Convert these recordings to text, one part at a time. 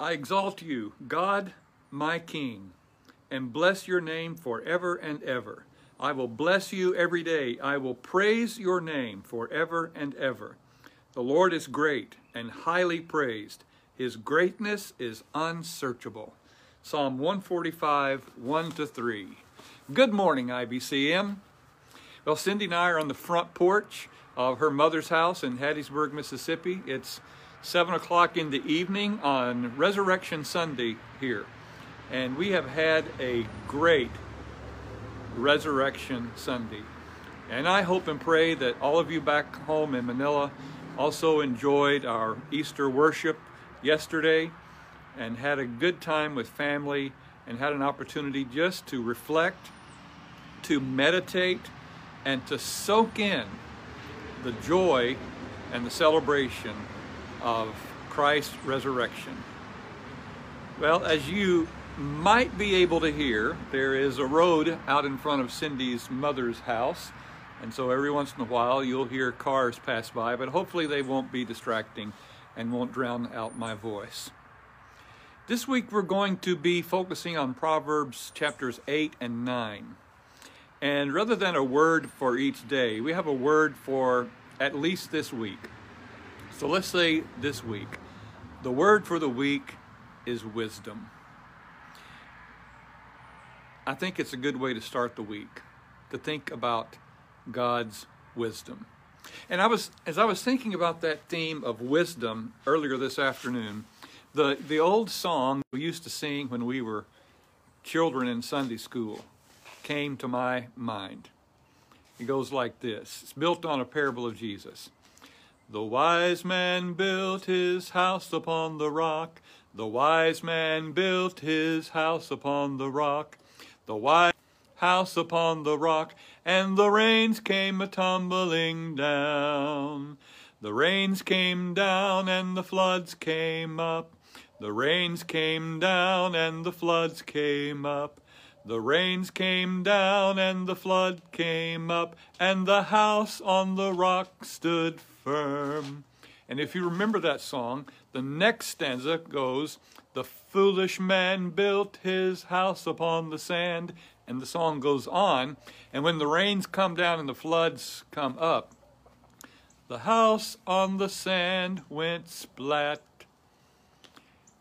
I exalt you, God, my King, and bless your name forever and ever. I will bless you every day. I will praise your name forever and ever. The Lord is great and highly praised. His greatness is unsearchable. Psalm 145, 1 to 3. Good morning, IBCM. Well, Cindy and I are on the front porch of her mother's house in Hattiesburg, Mississippi. It's 7 o'clock in the evening on Resurrection Sunday here. And we have had a great Resurrection Sunday. And I hope and pray that all of you back home in Manila also enjoyed our Easter worship yesterday and had a good time with family and had an opportunity just to reflect, to meditate, and to soak in the joy and the celebration of Christ's resurrection. Well, as you might be able to hear, there is a road out in front of Cindy's mother's house. And so every once in a while you'll hear cars pass by, but hopefully they won't be distracting and won't drown out my voice. This week we're going to be focusing on Proverbs chapters 8 and 9. And rather than a word for each day, we have a word for at least this week. So let's say this week. The word for the week is wisdom. I think it's a good way to start the week to think about God's wisdom. And I was as I was thinking about that theme of wisdom earlier this afternoon, the the old song we used to sing when we were children in Sunday school came to my mind. It goes like this. It's built on a parable of Jesus. The wise man built his house upon the rock. The wise man built his house upon the rock. The wise house upon the rock, and the rains came a tumbling down. The rains came down, and the floods came up. The rains came down, and the floods came up. The rains came down, and the flood came up, and the house on the rock stood firm. And if you remember that song, the next stanza goes, The foolish man built his house upon the sand, and the song goes on. And when the rains come down and the floods come up, the house on the sand went splat.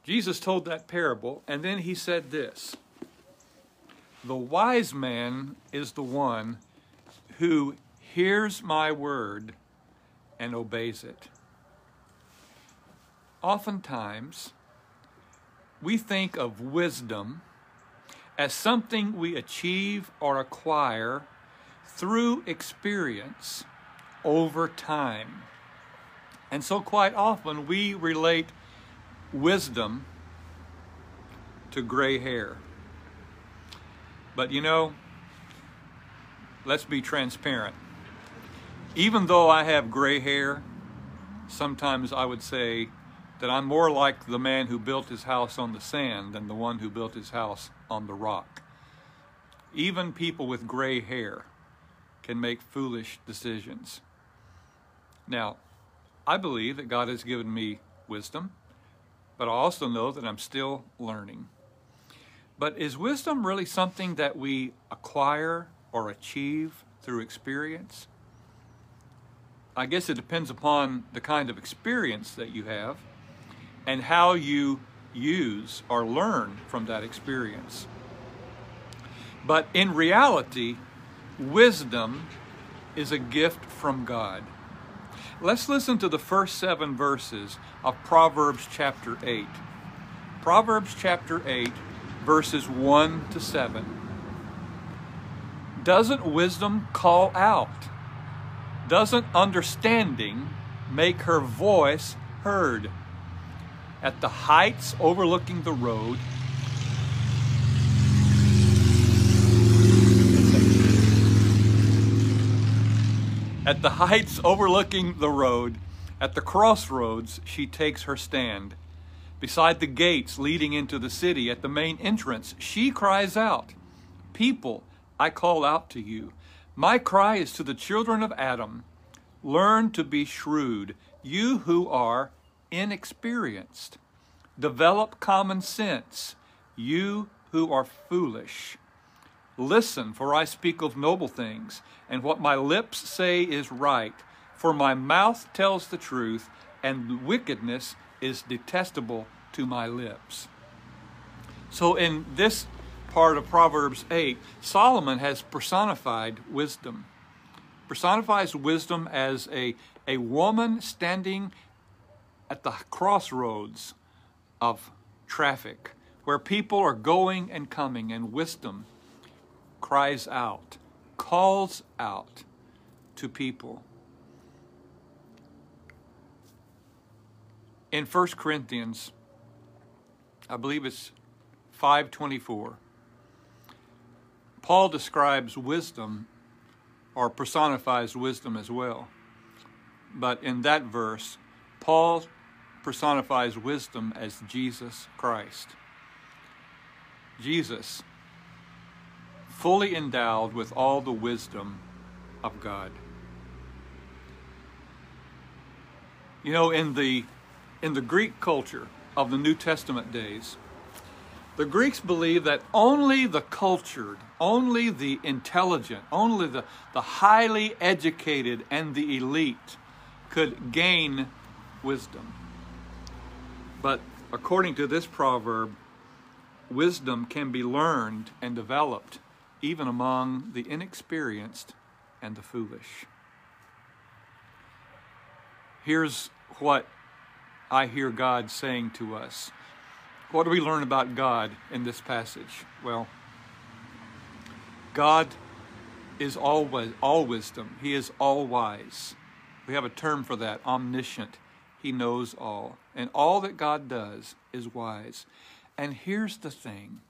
Jesus told that parable, and then he said this The wise man is the one who hears my word and obeys it. Oftentimes, we think of wisdom as something we achieve or acquire through experience over time. And so, quite often, we relate wisdom to gray hair. But you know, let's be transparent. Even though I have gray hair, sometimes I would say that I'm more like the man who built his house on the sand than the one who built his house on the rock. Even people with gray hair can make foolish decisions. Now, I believe that God has given me wisdom, but I also know that I'm still learning. But is wisdom really something that we acquire or achieve through experience? I guess it depends upon the kind of experience that you have and how you use or learn from that experience. But in reality, wisdom is a gift from God. Let's listen to the first seven verses of Proverbs chapter 8. Proverbs chapter 8, verses 1 to 7. Doesn't wisdom call out? Doesn't understanding make her voice heard? at the heights overlooking the road. At the heights overlooking the road, at the crossroads, she takes her stand. Beside the gates leading into the city, at the main entrance, she cries out, People, I call out to you. My cry is to the children of Adam. Learn to be shrewd, you who are inexperienced. Develop common sense, you who are foolish. Listen, for I speak of noble things, and what my lips say is right. For my mouth tells the truth, and wickedness is detestable to my lips. So, in this part of Proverbs 8, Solomon has personified wisdom. Personifies wisdom as a, a woman standing at the crossroads of traffic, where people are going and coming, and wisdom cries out, calls out to people. In 1 Corinthians, I believe it's 524, Paul describes wisdom or personifies wisdom as well. But in that verse, Paul personifies wisdom as Jesus Christ. Jesus, fully endowed with all the wisdom of God. You know, in the in the Greek culture of the New Testament days, the Greeks believed that only the cultured, only the intelligent, only the, the highly educated and the elite could gain wisdom. But according to this proverb, wisdom can be learned and developed even among the inexperienced and the foolish. Here's what I hear God saying to us. What do we learn about God in this passage? Well, God is always all wisdom. He is all wise. We have a term for that, omniscient. He knows all. And all that God does is wise. And here's the thing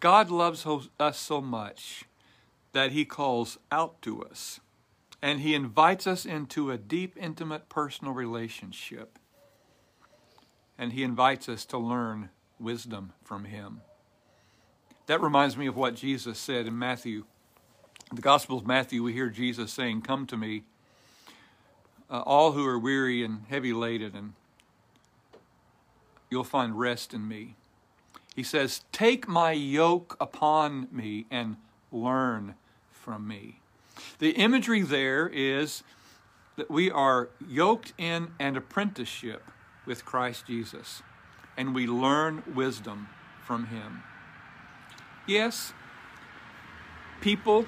God loves us so much that He calls out to us and He invites us into a deep, intimate, personal relationship. And He invites us to learn wisdom from Him. That reminds me of what Jesus said in Matthew. In the Gospel of Matthew, we hear Jesus saying, Come to me, uh, all who are weary and heavy laden, and you'll find rest in me. He says, Take my yoke upon me and learn from me. The imagery there is that we are yoked in an apprenticeship with Christ Jesus, and we learn wisdom from him. Yes, people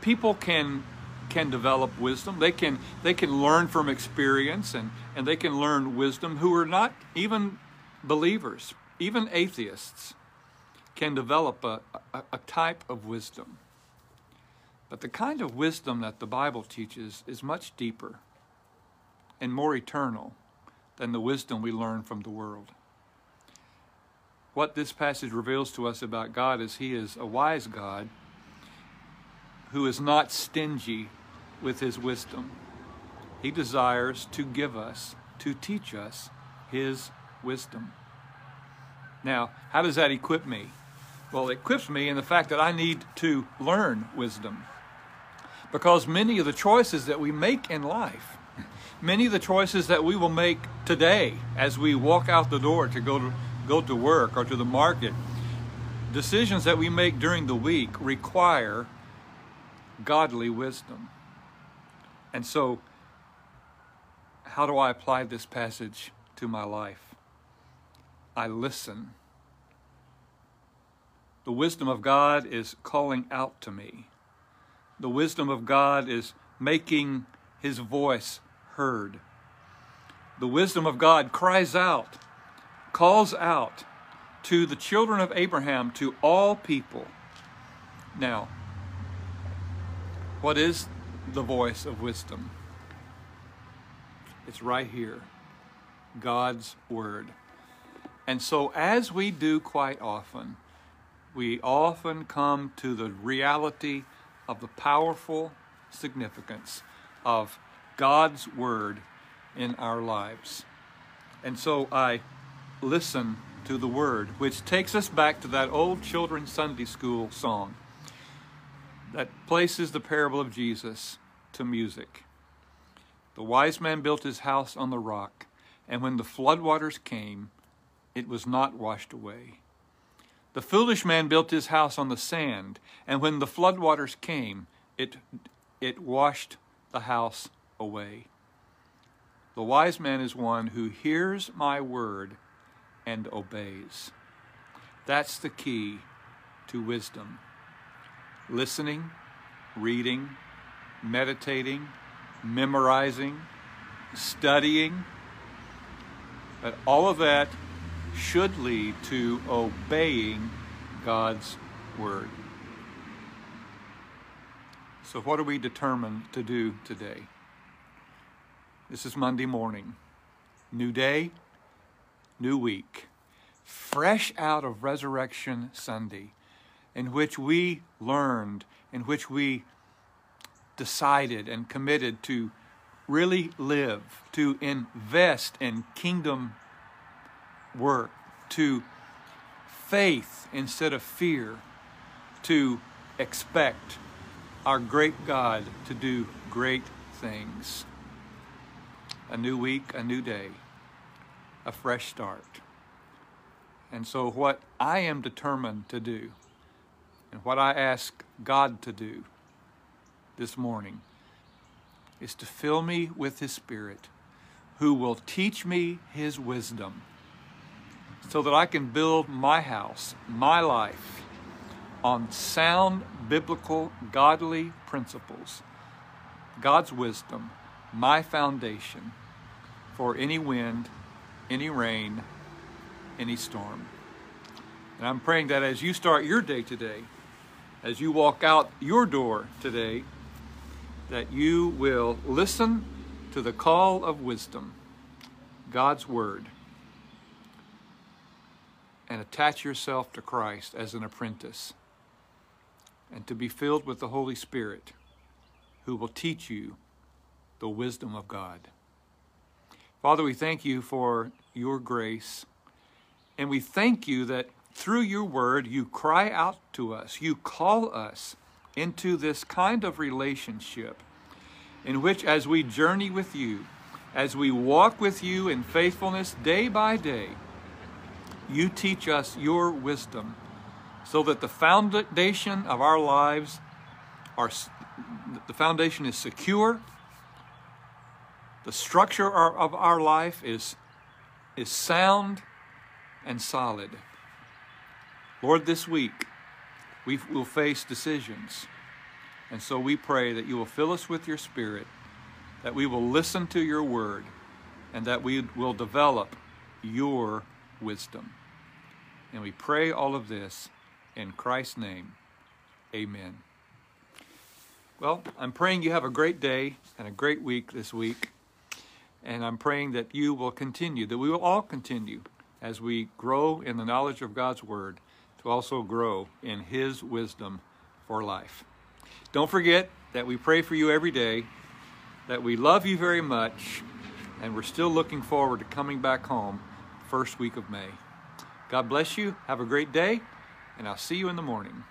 people can can develop wisdom. They can they can learn from experience and, and they can learn wisdom who are not even believers, even atheists can develop a, a, a type of wisdom. But the kind of wisdom that the Bible teaches is much deeper and more eternal than the wisdom we learn from the world. What this passage reveals to us about God is He is a wise God who is not stingy with His wisdom. He desires to give us, to teach us His wisdom. Now, how does that equip me? Well, it equips me in the fact that I need to learn wisdom. Because many of the choices that we make in life, many of the choices that we will make today as we walk out the door to go to, go to work or to the market, decisions that we make during the week require godly wisdom. And so, how do I apply this passage to my life? I listen. The wisdom of God is calling out to me. The wisdom of God is making his voice heard. The wisdom of God cries out, calls out to the children of Abraham, to all people. Now, what is the voice of wisdom? It's right here God's Word. And so, as we do quite often, we often come to the reality of the powerful significance of God's Word in our lives. And so I listen to the Word, which takes us back to that old children's Sunday school song that places the parable of Jesus to music. The wise man built his house on the rock, and when the floodwaters came, it was not washed away. The foolish man built his house on the sand, and when the floodwaters came, it, it washed the house away. The wise man is one who hears my word and obeys. That's the key to wisdom. Listening, reading, meditating, memorizing, studying. But all of that should lead to obeying God's word. So, what are we determined to do today? This is Monday morning. New day, new week. Fresh out of Resurrection Sunday, in which we learned, in which we decided and committed to really live, to invest in kingdom work, to faith instead of fear, to expect our great God to do great things. A new week, a new day, a fresh start. And so, what I am determined to do, and what I ask God to do this morning, is to fill me with His Spirit, who will teach me His wisdom so that I can build my house, my life, on sound biblical, godly principles, God's wisdom, my foundation for any wind, any rain, any storm. And I'm praying that as you start your day today, as you walk out your door today, that you will listen to the call of wisdom, God's Word and attach yourself to Christ as an apprentice and to be filled with the Holy Spirit who will teach you the wisdom of God. Father, we thank you for your grace and we thank you that through your word you cry out to us, you call us into this kind of relationship in which, as we journey with you, as we walk with you in faithfulness day by day, you teach us your wisdom so that the foundation of our lives are the foundation is secure the structure of our life is is sound and solid lord this week we will face decisions and so we pray that you will fill us with your spirit that we will listen to your word and that we will develop your wisdom and we pray all of this in Christ's name. Amen. Well, I'm praying you have a great day and a great week this week. And I'm praying that you will continue, that we will all continue as we grow in the knowledge of God's Word to also grow in His wisdom for life. Don't forget that we pray for you every day, that we love you very much, and we're still looking forward to coming back home first week of May. God bless you. Have a great day, and I'll see you in the morning.